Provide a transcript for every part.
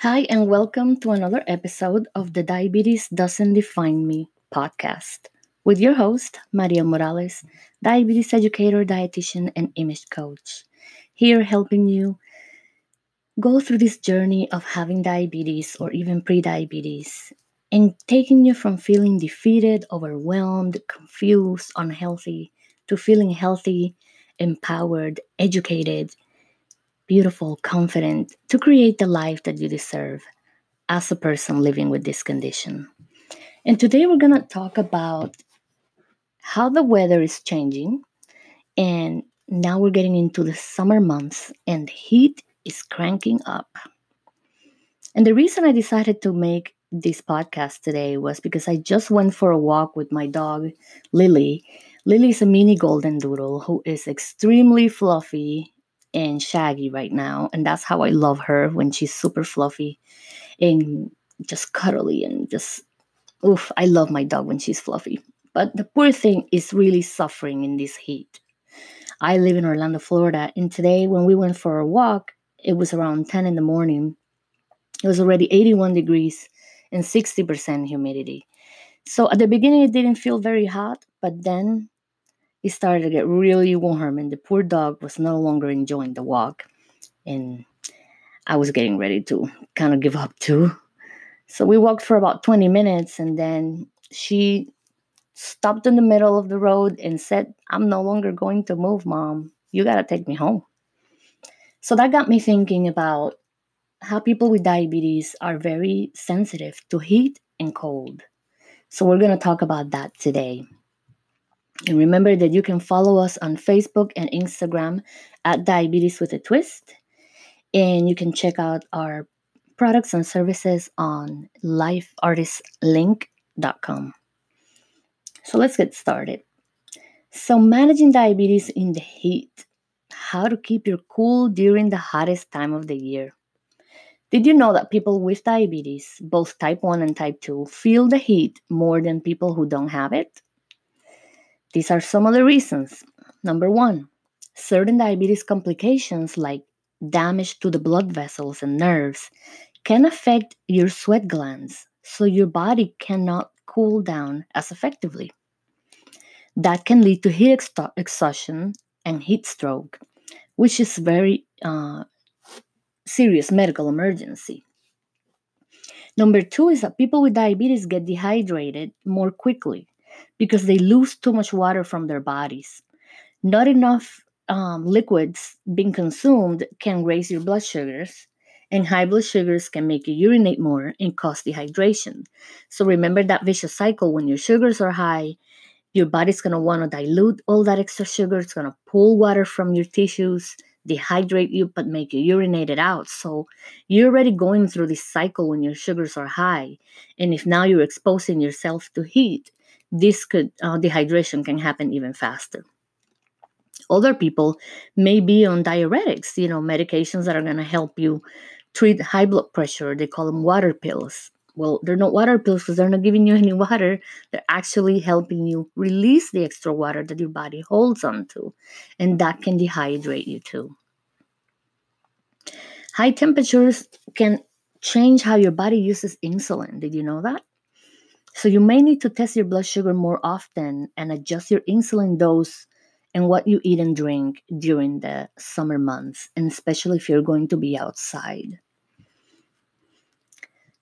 Hi, and welcome to another episode of the Diabetes Doesn't Define Me podcast with your host, Maria Morales, diabetes educator, dietitian, and image coach. Here helping you go through this journey of having diabetes or even pre-diabetes and taking you from feeling defeated, overwhelmed, confused, unhealthy to feeling healthy, empowered, educated, beautiful, confident to create the life that you deserve as a person living with this condition. And today we're going to talk about how the weather is changing. And now we're getting into the summer months, and the heat is cranking up. And the reason I decided to make this podcast today was because I just went for a walk with my dog, Lily. Lily is a mini golden doodle who is extremely fluffy and shaggy right now. And that's how I love her when she's super fluffy and just cuddly and just, oof, I love my dog when she's fluffy. But the poor thing is really suffering in this heat. I live in Orlando, Florida, and today when we went for a walk, it was around 10 in the morning. It was already 81 degrees and 60% humidity. So at the beginning, it didn't feel very hot, but then it started to get really warm, and the poor dog was no longer enjoying the walk. And I was getting ready to kind of give up too. So we walked for about 20 minutes, and then she stopped in the middle of the road and said, I'm no longer going to move, mom. You got to take me home. So that got me thinking about how people with diabetes are very sensitive to heat and cold. So we're going to talk about that today. And remember that you can follow us on Facebook and Instagram at Diabetes with a Twist. And you can check out our products and services on lifeartistlink.com. So let's get started. So, managing diabetes in the heat, how to keep your cool during the hottest time of the year. Did you know that people with diabetes, both type 1 and type 2, feel the heat more than people who don't have it? These are some of the reasons. Number one, certain diabetes complications like damage to the blood vessels and nerves can affect your sweat glands, so your body cannot cool down as effectively. That can lead to heat ex- exhaustion and heat stroke, which is very uh, serious medical emergency. Number two is that people with diabetes get dehydrated more quickly because they lose too much water from their bodies. Not enough um, liquids being consumed can raise your blood sugars, and high blood sugars can make you urinate more and cause dehydration. So remember that vicious cycle when your sugars are high, your body's want to dilute all that extra sugar. It's to pull water from your tissues, dehydrate you, but make you urinate it out. So you're already going through this cycle when your sugars are high. And if now you're exposing yourself to heat, this could uh, dehydration can happen even faster. Other people may be on diuretics you know medications that are going to help you treat high blood pressure. They call them water pills. Well they're not water pills because they're not giving you any water. They're actually helping you release the extra water that your body holds onto and that can dehydrate you too. High temperatures can change how your body uses insulin. Did you know that so you may need to test your blood sugar more often and adjust your insulin dose and what you eat and drink during the summer months, and especially if you're going to be outside.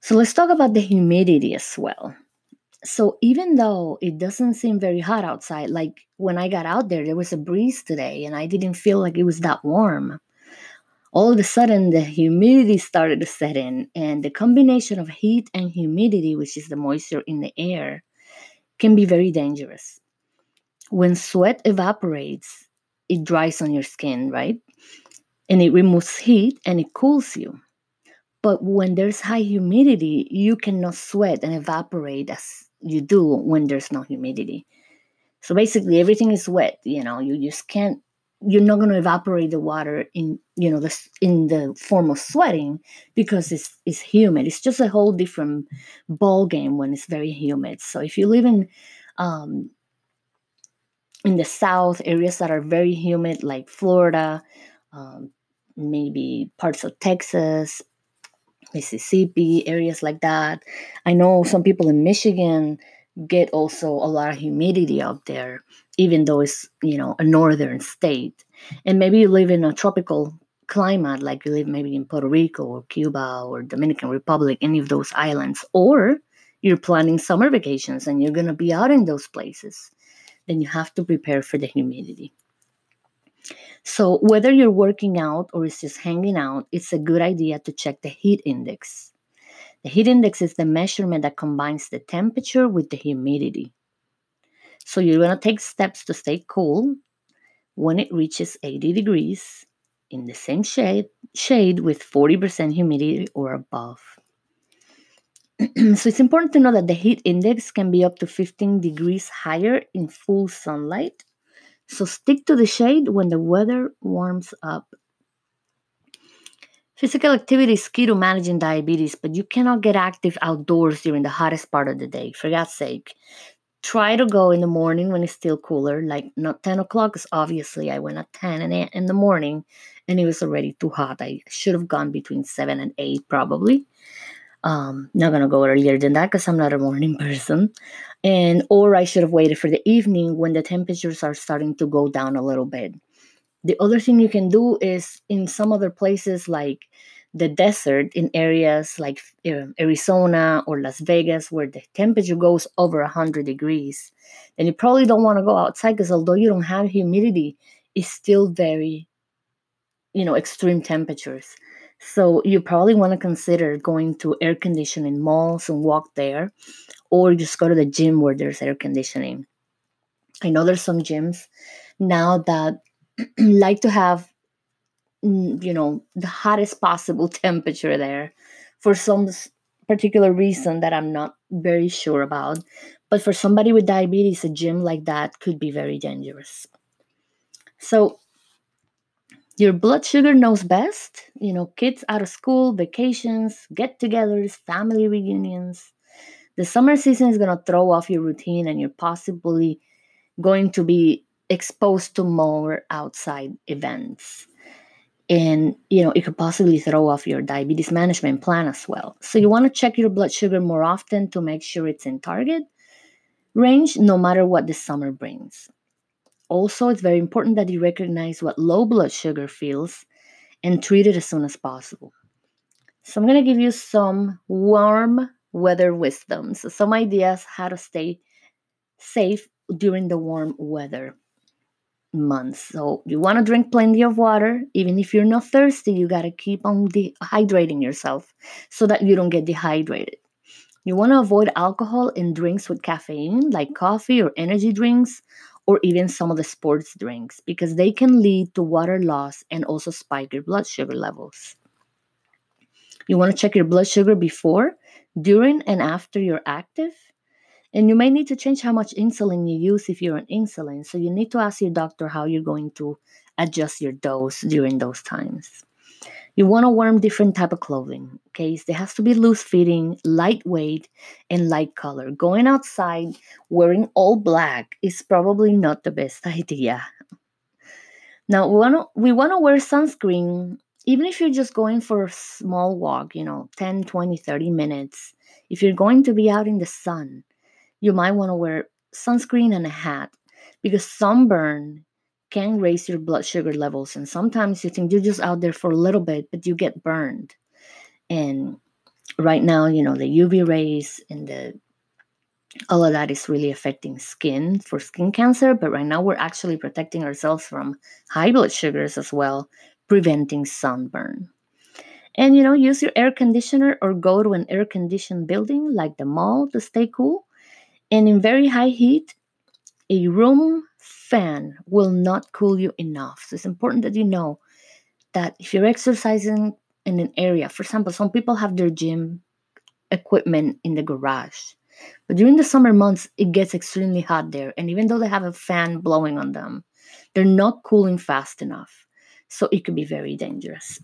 So let's talk about the humidity as well. So even though it doesn't seem very hot outside, like when I got out there, there was a breeze today and I didn't feel like it was that warm all of a sudden the humidity started to set in and the combination of heat and humidity which is the moisture in the air can be very dangerous. When sweat evaporates it dries on your skin right? And it removes heat and it cools you. But when there's high humidity you cannot sweat and evaporate as you do when there's no humidity. So basically everything is wet you know you just can't you're not going to evaporate the water in you know the in the form of sweating because it's it's humid it's just a whole different ball game when it's very humid so if you live in um in the south areas that are very humid like florida um, maybe parts of texas Mississippi, areas like that. I know some people in Michigan get also a lot of humidity out there, even though it's, you know, a northern state. And maybe you live in a tropical climate, like you live maybe in Puerto Rico or Cuba or Dominican Republic, any of those islands, or you're planning summer vacations and you're going to be out in those places, then you have to prepare for the humidity. So, whether you're working out or it's just hanging out, it's a good idea to check the heat index. The heat index is the measurement that combines the temperature with the humidity. So, you're going to take steps to stay cool when it reaches 80 degrees in the same shade, shade with 40% humidity or above. so, it's important to know that the heat index can be up to 15 degrees higher in full sunlight so stick to the shade when the weather warms up. Physical activity is key to managing diabetes, but you cannot get active outdoors during the hottest part of the day. For God's sake, try to go in the morning when it's still cooler, like not 10 o'clock, because obviously I went at 10 in the morning and it was already too hot. I should have gone between 7 and 8 probably. Um, not gonna go earlier than that because I'm not a morning person. And or I should have waited for the evening when the temperatures are starting to go down a little bit. The other thing you can do is in some other places like the desert in areas like um, Arizona or Las Vegas where the temperature goes over 100 degrees, then you probably don't want to go outside because although you don't have humidity, it's still very, you know, extreme temperatures. So you probably want to consider going to air conditioning malls and walk there, or just go to the gym where there's air conditioning. I know there's some gyms now that like to have Mm, you know the hottest possible temperature there for some particular reason that I'm not very sure about. But for somebody with diabetes, a gym like that could be very dangerous. So your blood sugar knows best. You know, kids out of school, vacations, get togethers, family reunions. The summer season is going to throw off your routine and you're possibly going to be exposed to more outside events. And, you know, it could possibly throw off your diabetes management plan as well. So you want to check your blood sugar more often to make sure it's in target range no matter what the summer brings. Also, it's very important that you recognize what low blood sugar feels and treat it as soon as possible. So, I'm going to give you some warm weather wisdom. So, some ideas how to stay safe during the warm weather months. So, you want to drink plenty of water. Even if you're not thirsty, you got to keep on dehydrating yourself so that you don't get dehydrated. You want to avoid alcohol in drinks with caffeine, like coffee or energy drinks, or even some of the sports drinks because they can lead to water loss and also spike your blood sugar levels. You want to check your blood sugar before, during, and after you're active. And you may need to change how much insulin you use if you're on insulin. So you need to ask your doctor how you're going to adjust your dose during those times. You want to wear different type of clothing. Okay, it has to be loose fitting, lightweight, and light color. Going outside wearing all black is probably not the best idea. Now we want to we want to wear sunscreen even if you're just going for a small walk, you know, 10, 20, 30 minutes. If you're going to be out in the sun, you might want to wear sunscreen and a hat because sunburn can raise your blood sugar levels. And sometimes you think you're just out there for a little bit, but you get burned. And right now, you know, the UV rays and the all of that is really affecting skin for skin cancer. But right now, we're actually protecting ourselves from high blood sugars as well, preventing sunburn. And you know, use your air conditioner or go to an air conditioned building like the mall to stay cool. And in very high heat, a room fan will not cool you enough. So it's important that you know that if you're exercising in an area, for example, some people have their gym equipment in the garage. But during the summer months, it gets extremely hot there. And even though they have a fan blowing on them, they're not cooling fast enough. So it could be very dangerous.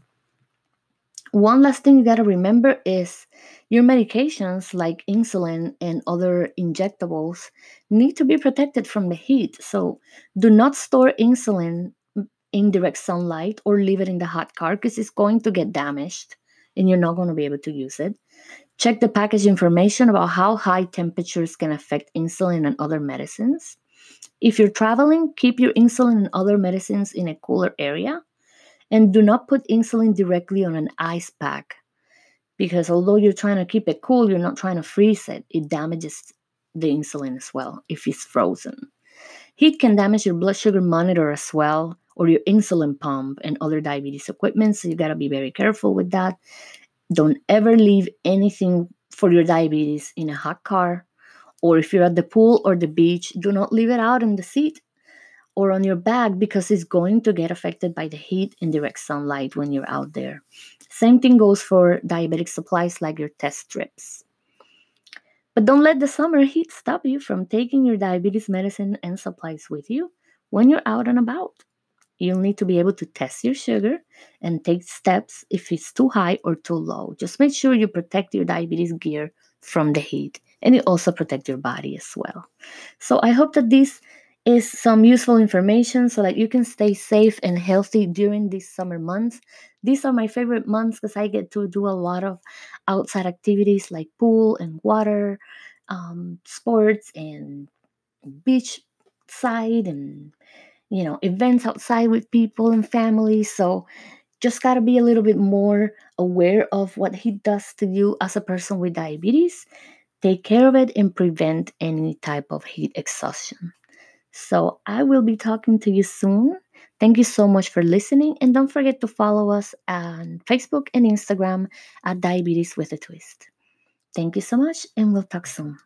One last thing you got to remember is your medications like insulin and other injectables need to be protected from the heat. So do not store insulin in direct sunlight or leave it in the hot car because it's going to get damaged and you're not going to be able to use it. Check the package information about how high temperatures can affect insulin and other medicines. If you're traveling, keep your insulin and other medicines in a cooler area. And do not put insulin directly on an ice pack because although you're trying to keep it cool, you're not trying to freeze it. It damages the insulin as well if it's frozen. Heat can damage your blood sugar monitor as well, or your insulin pump and other diabetes equipment. So you got to be very careful with that. Don't ever leave anything for your diabetes in a hot car, or if you're at the pool or the beach, do not leave it out in the seat or on your bag because it's going to get affected by the heat and direct sunlight when you're out there. Same thing goes for diabetic supplies like your test strips. But don't let the summer heat stop you from taking your diabetes medicine and supplies with you when you're out and about. You'll need to be able to test your sugar and take steps if it's too high or too low. Just make sure you protect your diabetes gear from the heat and you also protect your body as well. So I hope that this is some useful information so that you can stay safe and healthy during these summer months. These are my favorite months because I get to do a lot of outside activities like pool and water, um, sports, and beach side, and you know, events outside with people and family. So just got to be a little bit more aware of what he does to you as a person with diabetes. Take care of it and prevent any type of heat exhaustion. So I will be talking to you soon. Thank you so much for listening. And don't forget to follow us on Facebook and Instagram at Diabetes with a Twist. Thank you so much, and we'll talk soon.